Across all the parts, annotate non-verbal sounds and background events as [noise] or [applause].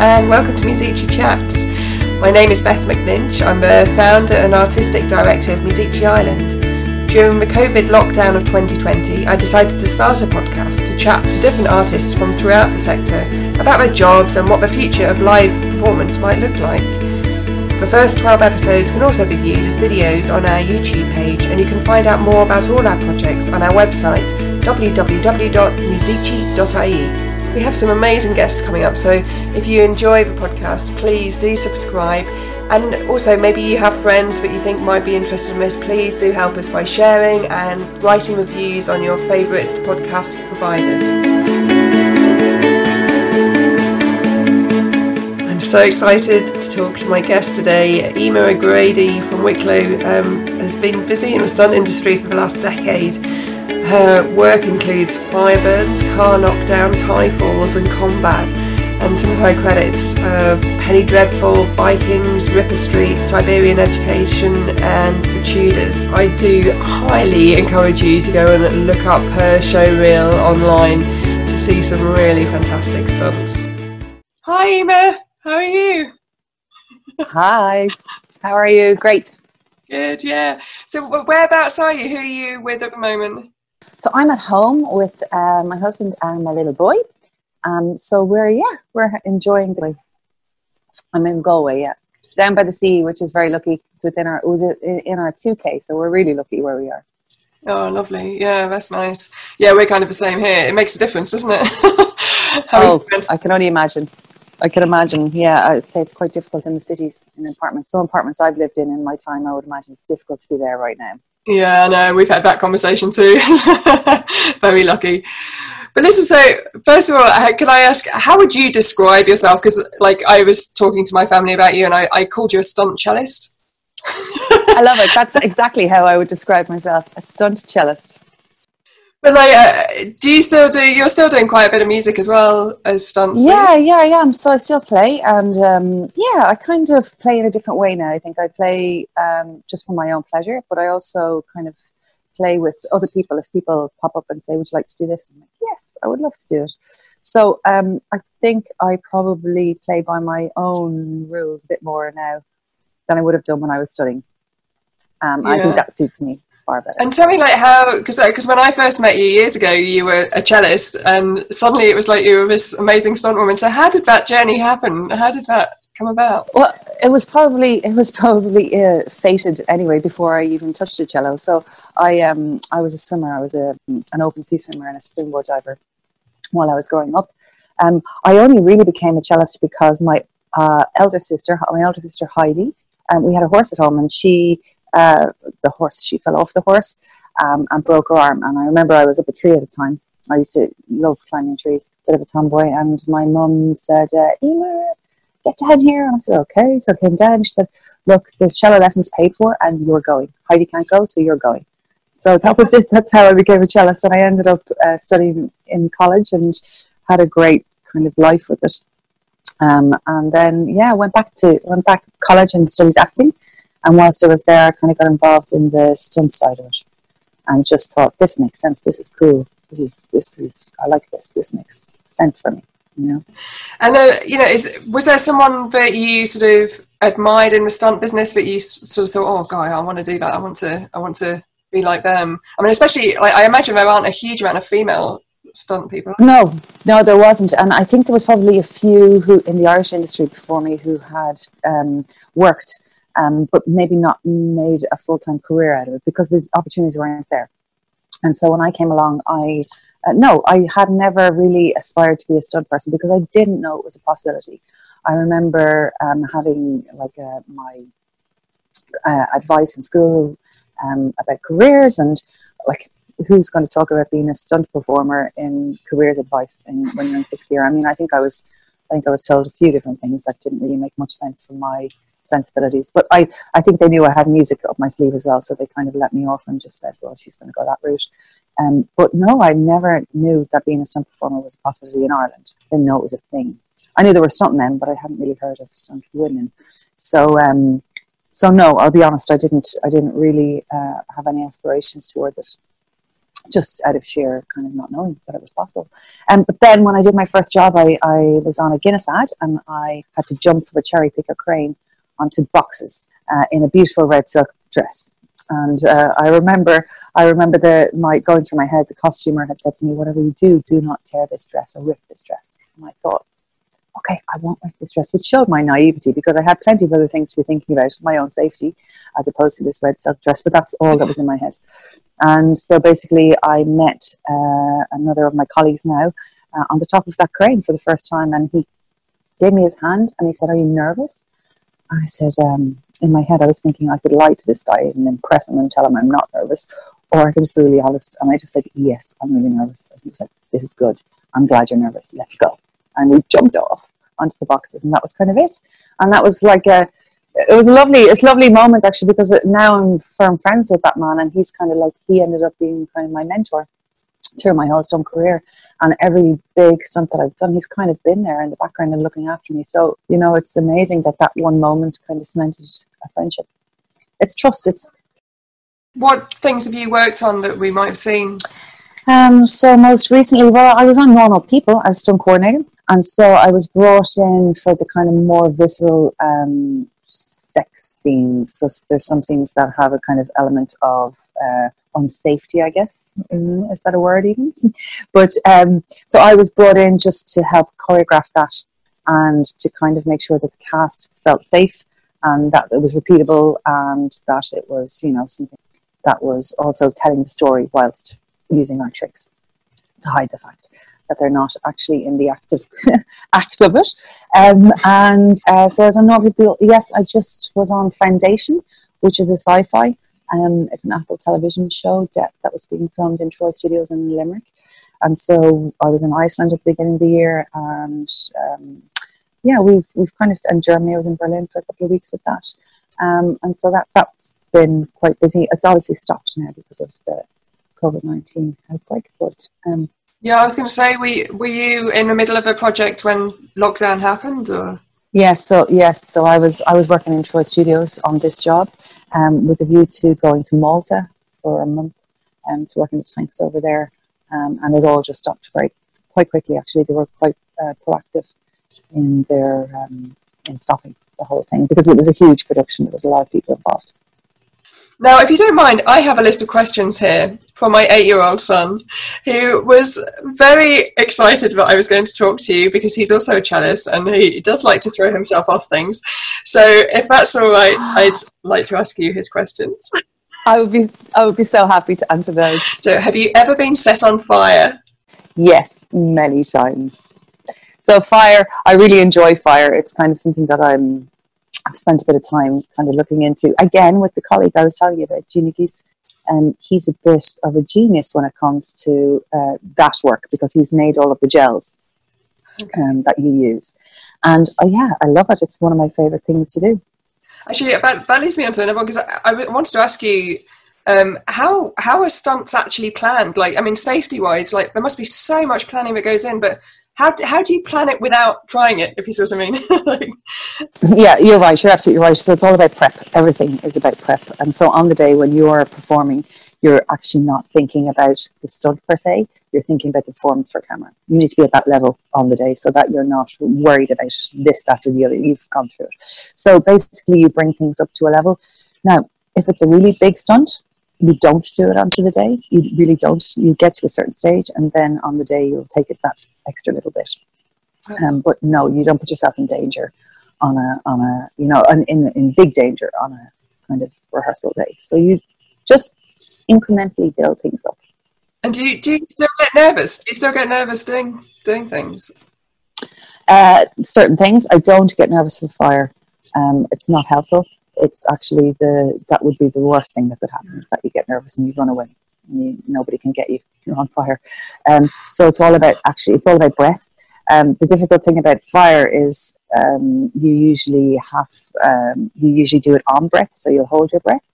and welcome to Musici Chats. My name is Beth McNinch. I'm the founder and artistic director of Musici Ireland. During the COVID lockdown of 2020, I decided to start a podcast to chat to different artists from throughout the sector about their jobs and what the future of live performance might look like. The first 12 episodes can also be viewed as videos on our YouTube page, and you can find out more about all our projects on our website www.musici.ie. We have some amazing guests coming up, so if you enjoy the podcast, please do subscribe. And also, maybe you have friends that you think might be interested in this, please do help us by sharing and writing reviews on your favourite podcast providers. I'm so excited to talk to my guest today. Eimear O'Grady from Wicklow um, has been busy in the stunt industry for the last decade her work includes fire burns, car knockdowns, high falls, and combat. And some of her credits of Penny Dreadful, Vikings, Ripper Street, Siberian Education, and The Tudors. I do highly encourage you to go and look up her show reel online to see some really fantastic stunts. Hi, Eimear, How are you? Hi. How are you? Great. Good, yeah. So, whereabouts are you? Who are you with at the moment? So I'm at home with uh, my husband and my little boy. Um, so we're yeah we're enjoying the. I'm in Galway, yeah, down by the sea, which is very lucky. It's within our it was in our 2K, so we're really lucky where we are. Oh, lovely! Yeah, that's nice. Yeah, we're kind of the same here. It makes a difference, doesn't it? [laughs] oh, I can only imagine. I can imagine. Yeah, I'd say it's quite difficult in the cities in apartments. Some apartments I've lived in in my time, I would imagine it's difficult to be there right now. Yeah, I know. We've had that conversation too. [laughs] Very lucky. But listen, so first of all, can I ask, how would you describe yourself? Because, like, I was talking to my family about you, and I, I called you a stunt cellist. I love it. That's [laughs] exactly how I would describe myself: a stunt cellist. But like, uh, do you still do? You're still doing quite a bit of music as well as stunts. Yeah, yeah, I am. So I still play, and um, yeah, I kind of play in a different way now. I think I play um, just for my own pleasure, but I also kind of play with other people. If people pop up and say, "Would you like to do this?" I'm like, "Yes, I would love to do it." So um, I think I probably play by my own rules a bit more now than I would have done when I was studying. Um, yeah. I think that suits me far better. And tell me, like, how because because when I first met you years ago, you were a cellist, and suddenly it was like you were this amazing stunt woman. So how did that journey happen? How did that come about? Well, it was probably it was probably uh, fated anyway before I even touched a cello. So I um I was a swimmer. I was a an open sea swimmer and a springboard diver while I was growing up. Um, I only really became a cellist because my uh, elder sister, my elder sister Heidi, um, we had a horse at home, and she uh, the horse. She fell off the horse um, and broke her arm. And I remember I was up a tree at the time. I used to love climbing trees, bit of a tomboy. And my mum said, uh, get down here. And I said, okay. So I came down. She said, look, there's cello lessons paid for and you're going. Heidi can't go, so you're going. So that was it. That's how I became a cellist. And I ended up uh, studying in college and had a great kind of life with it. Um, and then, yeah, went back to went back to college and studied acting. And whilst I was there, I kind of got involved in the stunt side of it, and just thought this makes sense. This is cool. This is this is I like this. This makes sense for me. You know. And uh, you know, is was there someone that you sort of admired in the stunt business that you sort of thought, oh, God, I want to do that. I want to. I want to be like them. I mean, especially like I imagine there aren't a huge amount of female stunt people. No, no, there wasn't, and I think there was probably a few who in the Irish industry before me who had um, worked um, but maybe not made a full time career out of it because the opportunities weren't there. And so when I came along, I uh, no, I had never really aspired to be a stunt person because I didn't know it was a possibility. I remember um, having like uh, my uh, advice in school um, about careers and like who's going to talk about being a stunt performer in careers advice in, when you're in sixth year. I mean, I think I was I think I was told a few different things that didn't really make much sense for my sensibilities. But I, I think they knew I had music up my sleeve as well, so they kind of let me off and just said, well, she's going to go that route. Um, but no, I never knew that being a stunt performer was a possibility in Ireland. I didn't know it was a thing. I knew there were stunt men, but I hadn't really heard of stunt women. So, um, so no, I'll be honest, I didn't, I didn't really uh, have any aspirations towards it. just out of sheer kind of not knowing that it was possible. Um, but then when I did my first job, I, I was on a Guinness ad and I had to jump from a cherry picker crane onto boxes uh, in a beautiful red silk dress. And uh, I remember, I remember the my going through my head. The costumer had said to me, "Whatever you do, do not tear this dress or rip this dress." And I thought, okay, I won't rip this dress, which showed my naivety because I had plenty of other things to be thinking about, my own safety, as opposed to this red silk dress. But that's all that was in my head. And so basically, I met uh, another of my colleagues now uh, on the top of that crane for the first time, and he gave me his hand and he said, "Are you nervous?" I said, um, in my head, I was thinking I could lie to this guy and impress him and tell him I'm not nervous, or I could just be really honest. And I just said, Yes, I'm really nervous. And he was like, This is good. I'm glad you're nervous. Let's go. And we jumped off onto the boxes, and that was kind of it. And that was like a, it was a lovely, it's lovely moment actually because now I'm firm friends with that man, and he's kind of like he ended up being kind of my mentor through my whole stunt career. And every big stunt that I've done, he's kind of been there in the background and looking after me. So, you know, it's amazing that that one moment kind of cemented a friendship. It's trust. It's what things have you worked on that we might have seen? Um, so most recently, well, I was on Normal People as stunt coordinator, and so I was brought in for the kind of more visceral um, sex scenes. So there's some scenes that have a kind of element of uh, on safety, I guess. Mm, is that a word even? [laughs] but um, so I was brought in just to help choreograph that and to kind of make sure that the cast felt safe and that it was repeatable and that it was, you know, something that was also telling the story whilst using our tricks to hide the fact that they're not actually in the active [laughs] act of it. Um, and uh, so as a novel, yes, I just was on Foundation, which is a sci-fi um, it's an Apple television show, Death, that was being filmed in Troy Studios in Limerick. And so I was in Iceland at the beginning of the year, and um, yeah, we've we've kind of and Germany. I was in Berlin for a couple of weeks with that, um, and so that that's been quite busy. It's obviously stopped now because of the COVID nineteen outbreak, but um, yeah, I was going to say, were were you in the middle of a project when lockdown happened, or? Yes, so yes, so I was I was working in Troy Studios on this job, um, with a view to going to Malta for a month um, to work in the tanks over there, um, and it all just stopped very quite quickly. Actually, they were quite uh, proactive in their um, in stopping the whole thing because it was a huge production. There was a lot of people involved. Now, if you don't mind, I have a list of questions here for my eight year old son, who was very excited that I was going to talk to you because he's also a cellist and he does like to throw himself off things. So, if that's all right, I'd like to ask you his questions. I would be, I would be so happy to answer those. So, have you ever been set on fire? Yes, many times. So, fire, I really enjoy fire. It's kind of something that I'm I've spent a bit of time kind of looking into again with the colleague I was telling you about, Gina Geese. Um, he's a bit of a genius when it comes to uh, that work because he's made all of the gels um, that you use. And uh, yeah, I love it. It's one of my favorite things to do. Actually, that, that leads me on to another one because I, I wanted to ask you um, how how are stunts actually planned? Like, I mean, safety wise, like there must be so much planning that goes in, but how, how do you plan it without trying it if you see what i mean? [laughs] Like, yeah you're right you're absolutely right. So it's all about prep. Everything is about prep. And so on the day when you're performing you're actually not thinking about the stunt per se. You're thinking about the performance for camera. You need to be at that level on the day so that you're not worried about this that or the other. You've gone through it. So basically you bring things up to a level. Now if it's a really big stunt you don't do it onto the day. You really don't. You get to a certain stage, and then on the day you'll take it that extra little bit. Um, but no, you don't put yourself in danger on a on a you know in in big danger on a kind of rehearsal day. So you just incrementally build things up. And do you do you still get nervous? Do you still get nervous doing doing things? Uh, certain things. I don't get nervous with fire. Um, it's not helpful. It's actually the that would be the worst thing that could happen is that you get nervous and you run away. You, nobody can get you. You're on fire. Um, so it's all about actually, it's all about breath. Um, the difficult thing about fire is um, you usually have um, you usually do it on breath, so you'll hold your breath,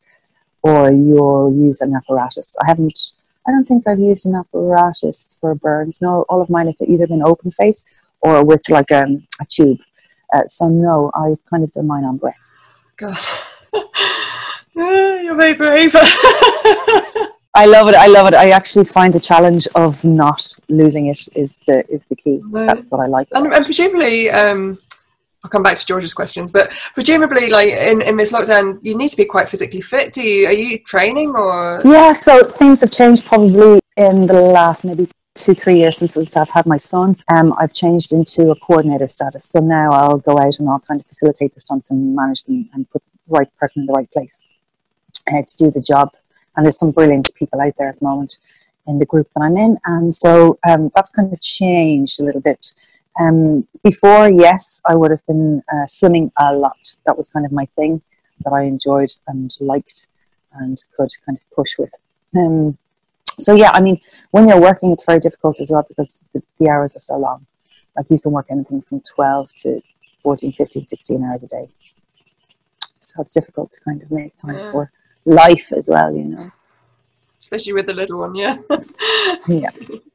or you'll use an apparatus. I haven't. I don't think I've used an apparatus for burns. No, all of mine have either been open face or with like um, a tube. Uh, so no, I've kind of done mine on breath. God, [laughs] you're very brave. [laughs] I love it. I love it. I actually find the challenge of not losing it is the is the key. That's what I like. And, and presumably, um, I'll come back to George's questions, but presumably, like in, in this lockdown, you need to be quite physically fit. Do you? Are you training or? Yeah, so things have changed probably in the last maybe two, three years since, since I've had my son. Um, I've changed into a coordinator status. So now I'll go out and I'll kind of facilitate the stunts and manage them and put the right person in the right place uh, to do the job. And there's some brilliant people out there at the moment in the group that I'm in. And so um, that's kind of changed a little bit. Um, before, yes, I would have been uh, swimming a lot. That was kind of my thing that I enjoyed and liked and could kind of push with. Um, so yeah, I mean, when you're working, it's very difficult as well because the, the hours are so long. Like you can work anything from 12 to 14, 15, 16 hours a day. So it's difficult to kind of make time Yeah. for life as well, you know. Especially with the little one, yeah. Yeah.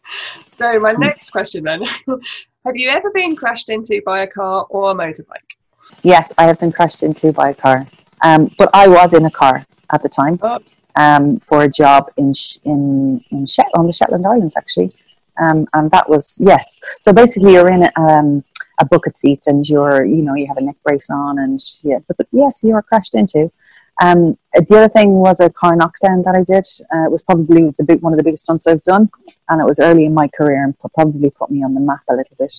[laughs] so my next question then: [laughs] Have you ever been crashed into by a car or a motorbike? Yes, I have been crashed into by a car, um, but I was in a car at the time Oh. um, for a job in Sh- in in Shet- on the Shetland Islands actually, um, and that was yes. So basically, you're in um, a bucket seat and you're you know you have a neck brace on and yeah, but the, yes, you are crashed into. Um, the other thing was a car knockdown that I did. Uh, it was probably the big, one of the biggest stunts I've done, and it was early in my career and probably put me on the map a little bit.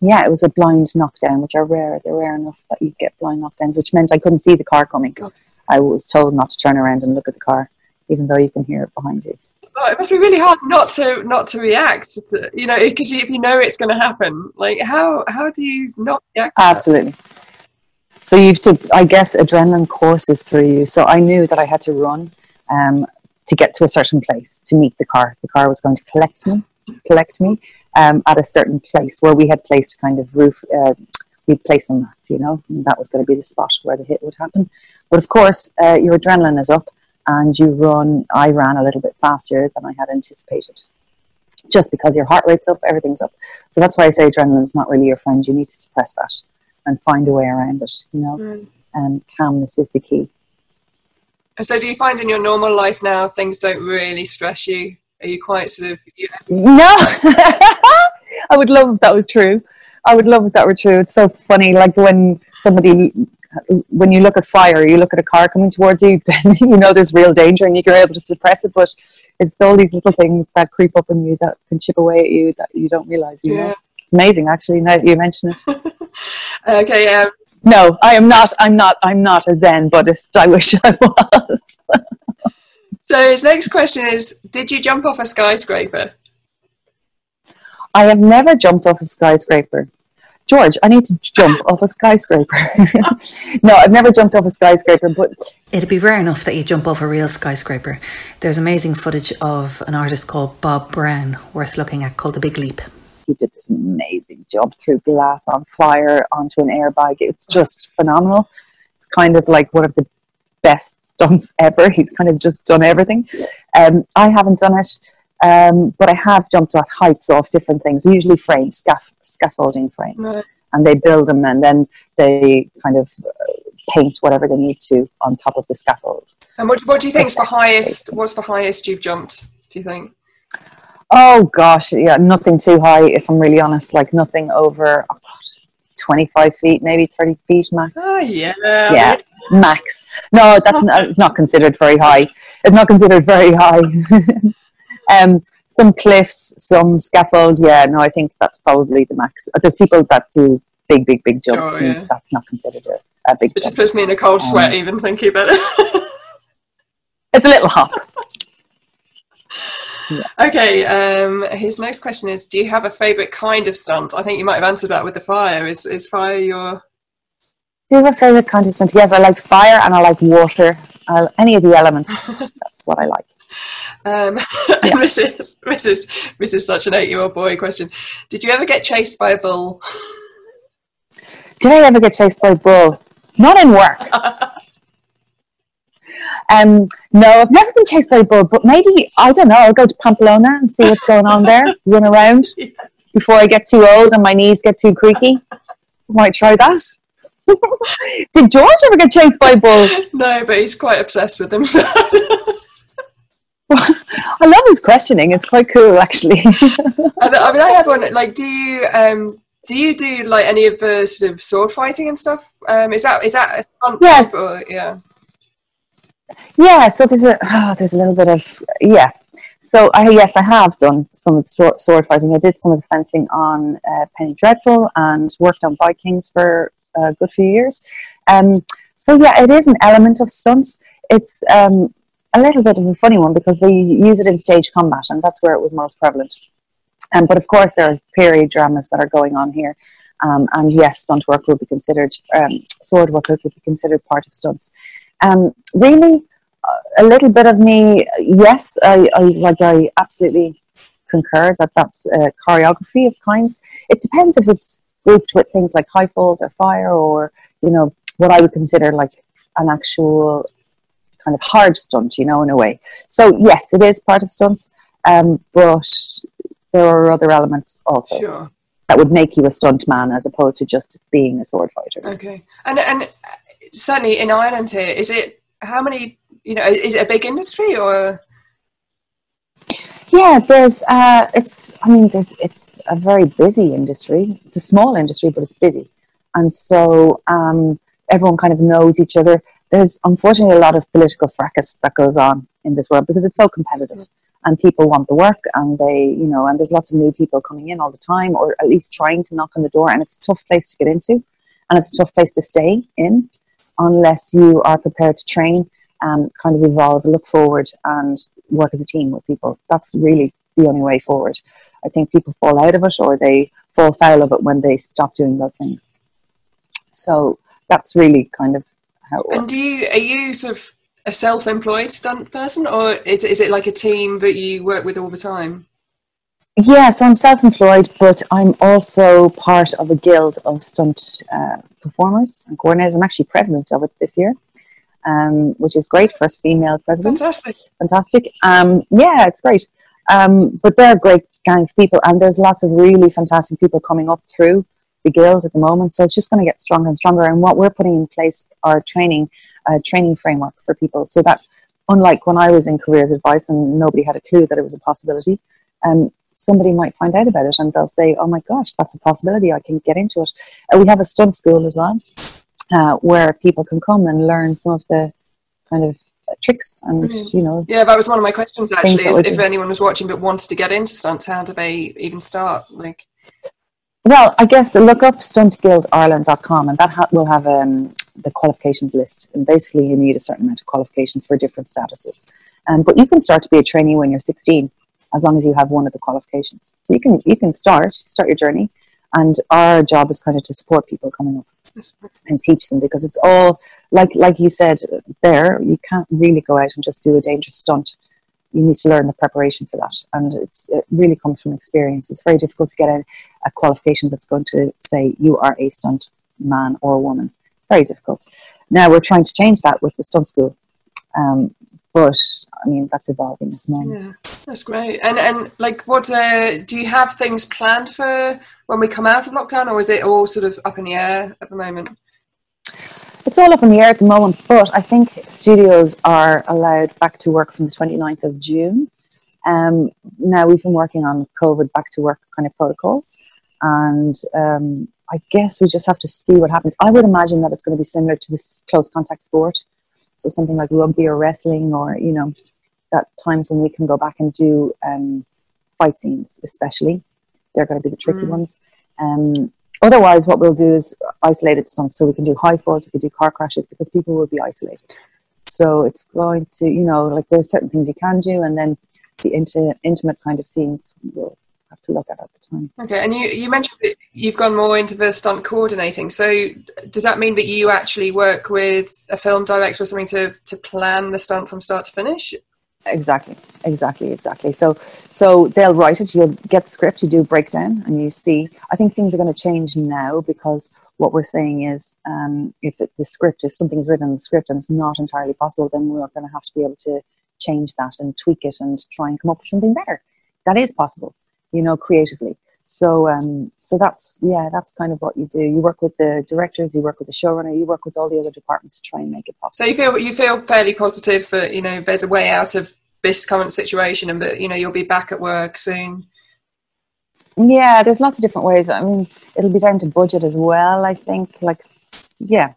Yeah, it was a blind knockdown, which are rare. They're rare enough that you get blind knockdowns, which meant I couldn't see the car coming. I was told not to turn around and look at the car, even though you can hear it behind you. Oh, it must be really hard not to not to react. You know, because if you know it's going to happen, like how how do you not react? Absolutely. So you've to, I guess, adrenaline courses through you. So I knew that I had to run um, to get to a certain place to meet the car. The car was going to collect me, collect me um, at a certain place where we had placed kind of roof. Uh, we'd placed some mats, you know, that was going to be the spot where the hit would happen. But of course, uh, your adrenaline is up, and you run. I ran a little bit faster than I had anticipated. Just because your heart rate's up, everything's up. So that's why I say adrenaline's not really your friend. You need to suppress that and find a way around it, you know. Mm. And calmness is the key. So, do you find in your normal life now things don't really stress you? Are you quite sort of you No, [laughs] I would love if that were true. I would love if that were true. It's so funny, like when somebody, when you look at fire, you look at a car coming towards you, [laughs] then you know there's real danger, and you're able to suppress it. But it's all these little things that creep up on you that can chip away at you that you don't realize. You Yeah. know, it's amazing actually. Now that you mention it. [laughs] [laughs] okay? Um, No, I am not. I'm not. I'm not a Zen Buddhist. I wish I was. so his next question is: Did you jump off a skyscraper? I have never jumped off a skyscraper. George, I need to jump off a skyscraper. [laughs] no, I've never jumped off a skyscraper, but It'd be rare enough that you jump off a real skyscraper. There's amazing footage of an artist called Bob Brown worth looking at called The Big Leap. He did this amazing jump through glass on fire onto an airbag. It's just phenomenal. It's kind of like one of the best stunts ever. [laughs] He's kind of just done everything. Um, I haven't done it, um, but I have jumped at heights off different things, usually frames, scaff- scaffolding frames. Right. And they build them and then they kind of uh, paint whatever they need to on top of the scaffold. And what, what do you think is the highest? What's the highest you've jumped? Do you think? Oh gosh, yeah, nothing too high. If I'm really honest, like nothing over oh 25 feet, maybe 30 feet max. Oh yeah. yeah, max. No, that's not, it's not considered very high. It's not considered very high. [laughs] um, some cliffs, some scaffold. Yeah, no, I think that's probably the max. There's people that do big, big, big jumps, Sure, and yeah. that's not considered a, a big It just puts me in a cold sweat Um, even thinking about it. [laughs] It's a little hop. [laughs] [laughs] okay. Um, his next question is: Do you have a favourite kind of stunt? I think you might have answered that with the fire. Is is fire your? Do you have a favorite kind of contestant? Yes, I like fire and I like water. i any of the elements. [laughs] That's what I like. Um, [laughs] and this is this is this is such an eight-year-old boy question. Did you ever get chased by a bull? Did I ever get chased by a bull? Not in work. Um, no, I've never been chased by a bull, but maybe I don't know. I'll go to Pamplona and see what's going on there. [laughs] Run around [laughs] before I get too old and my knees get too creaky. Might try that. [laughs] Did George ever get chased by a bull? no, but he's quite obsessed with them. So I love his questioning. It's quite cool, actually. I mean, I have one. Like, do you um, do you do like any of the sort of sword fighting and stuff? Um, is that is that yes? Or, yeah. Yeah. So there's a oh, [sighs] there's a little bit of yeah. So I yes, I have done some of the sword fighting. I did some of the fencing on uh, Penny Dreadful and worked on Vikings for a good few years. Um, so yeah, it is an element of stunts. It's um, a little bit of a funny one because they use it in stage combat, and that's where it was most prevalent. Um, but of course, there are period dramas that are going on here. Um, and yes, stunt work will be considered, um, sword work will be considered part of stunts. Um, really, a little bit of me, yes, I, I, like I absolutely concur that that's a choreography of kinds. It depends if it's grouped with things like high falls or fire or, you know, what I would consider like an actual kind of hard stunt, you know, in a way. So yes, it is part of stunts, um, but there are other elements also. Sure. That would make you a stunt man as opposed to just being a sword fighter. Okay, and and certainly in Ireland here, is it how many? You know, is it a big industry or? Yeah, there's. Uh, it's. I mean, there's. It's a very busy industry. It's a small industry, but it's busy, and so um, everyone kind of knows each other. There's unfortunately a lot of political fracas that goes on in this world because it's so competitive and people want the work and they you know and there's lots of new people coming in all the time or at least trying to knock on the door and it's a tough place to get into and it's a tough place to stay in unless you are prepared to train and kind of evolve look forward and work as a team with people that's really the only way forward i think people fall out of it or they fall foul of it when they stop doing those things so that's really kind of how it works. and do you are you sort of a self-employed stunt person, or is, is it like a team that you work with all the time? Yeah, so I'm self-employed, but I'm also part of a guild of stunt uh, performers and coordinators. I'm actually president of it this year, um, which is great. for First female president. Fantastic. Fantastic. Um, yeah, it's great. Um, but they're a great gang of people, and there's lots of really fantastic people coming up through the guild at the moment. So it's just going to get stronger and stronger. And what we're putting in place are training, uh, training framework for people, so that unlike when I was in careers advice and nobody had a clue that it was a possibility, um, somebody might find out about it and they'll say, "Oh my gosh, that's a possibility! I can get into it." Uh, we have a stunt school as well, uh, where people can come and learn some of the kind of tricks and mm. you know yeah that was one of my questions actually is if anyone was watching but wanted to get into stunts how do they even start like well, I guess look up stuntguildireland.com and that ha- will have um, the qualifications list. And basically, you need a certain amount of qualifications for different statuses. Um, but you can start to be a trainee when you're 16, as long as you have one of the qualifications. So you can you can start start your journey, and our job is kind of to support people coming up and teach them because it's all like like you said there. You can't really go out and just do a dangerous stunt you need to learn the preparation for that. And it's, it really comes from experience. It's very difficult to get a, a qualification that's going to say you are a stunt man or woman. Very difficult. Now we're trying to change that with the stunt school. Um, but I mean that's evolving at the moment. Yeah, that's great. And and like, what uh, do you have things planned for when we come out of lockdown, or is it all sort of up in the air at the moment? It's all up in the air at the moment, but I think studios are allowed back to work from the 29th of June. Um, now we've been working on COVID back to work kind of protocols, and um, I guess we just have to see what happens. I would imagine that it's going to be similar to this close contact sport, so something like rugby or wrestling, or you know, that times when we can go back and do um, fight scenes, especially they're going to be the tricky mm. ones. Um, Otherwise, what we'll do is isolated stunts. So we can do high falls, we can do car crashes because people will be isolated. So it's going to, you know, like there's certain things you can do, and then the inti- intimate kind of scenes have to look at at the time. Okay, and you, you mentioned that you've gone more into the stunt coordinating. So does that mean that you actually work with a film director or something to, to plan the stunt from start to finish? Exactly, exactly, exactly. So, so they'll write it. You'll get the script. You do breakdown, and you see. I think things are going to change now because what we're saying is, um, if it, the script, if something's written in the script and it's not entirely possible, then we're going to have to be able to change that and tweak it and try and come up with something better. That is possible, you know, creatively. So, um, so that's yeah, that's kind of what you do. You work with the directors, you work with the showrunner, you work with all the other departments to try and make it possible. So you feel you feel fairly positive that you know there's a way out of this current situation and that you know you'll be back at work soon? Yeah, there's lots of different ways. I mean, it'll be down to budget as well. I think, like, yeah,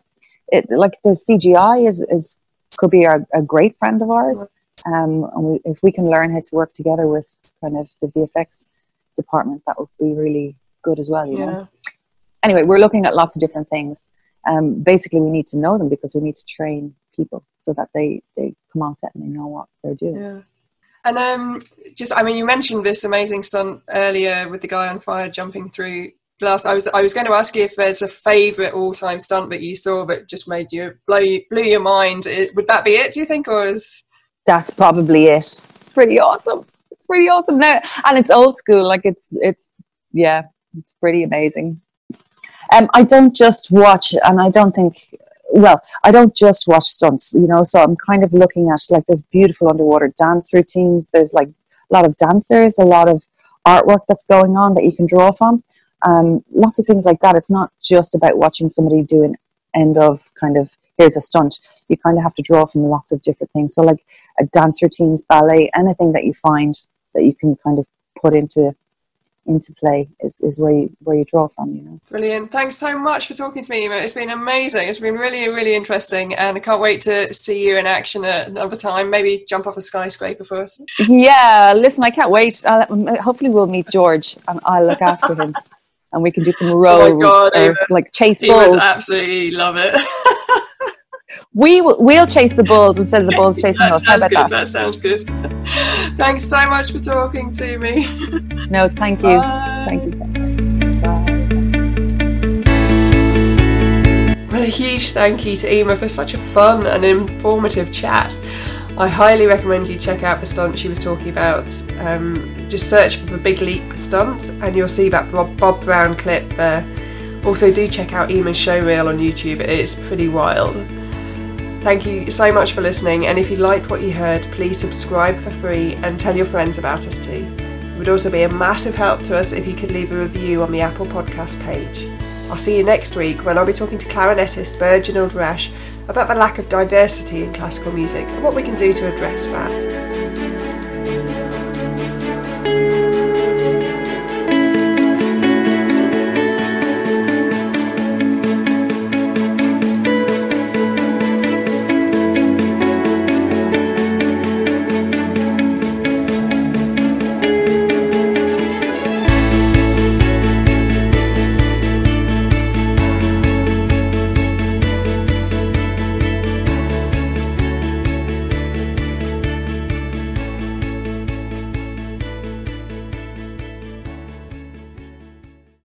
it like the CGI is is could be our, a great friend of ours. Um, and we, if we can learn how to work together with kind of the VFX department, that would be really good as well. You yeah. know. Anyway, we're looking at lots of different things. Um, basically, we need to know them because we need to train people so that they they come on set and they know what they're doing. Yeah. And um, just, I mean, you mentioned this amazing stunt earlier with the guy on fire jumping through glass. I was, I was going to ask you if there's a favourite all-time stunt that you saw that just made you blow, you, blew your mind. It, would that be it? Do you think, or is that's probably it? Pretty awesome. Pretty awesome now, and it's old school. Like it's, it's, yeah, it's pretty amazing. Um, I don't just watch, and I don't think well, I don't just watch stunts, you know, so I'm kind of looking at like there's beautiful underwater dance routines. There's like a lot of dancers, a lot of artwork that's going on that you can draw from. Um, lots of things like that. It's not just about watching somebody do an end of kind of here's a stunt. You kind of have to draw from lots of different things. So like a dance routines, ballet, anything that you find that you can kind of put into into play is, is where you where you draw from you know? Brilliant. Thanks so much for talking to me Eimear. it's been amazing. It's been really really interesting and i can't wait to see you in action at another time. Maybe jump off a skyscraper for us. Yeah listen i can't wait. I'll, hopefully we'll meet george and i'll look after him [laughs] and we can do some rows oh God, or like chase bulls. absolutely love it [laughs] we we'll chase the bulls instead of the bulls chasing us. How about good. that? That sounds good. [laughs] Thanks so much for talking to me. [laughs] No, thank you. Bye. Thank you. Bye. Well, a huge thank you to Eimear for such a fun and informative chat. I highly recommend you check out the stunt she was talking about. Um, just search for the Big Leap stunt and you'll see that Bob, Bob Brown clip there. Also, do check out Eimear's show reel on YouTube, it is pretty wild. Thank you so much for listening, and if you liked what you heard, please subscribe for free and tell your friends about us too. It would also be a massive help to us if you could leave a review on the Apple Podcast page. I'll see you next week when I'll be talking to clarinetist Virginald Rash about the lack of diversity in classical music and what we can do to address that.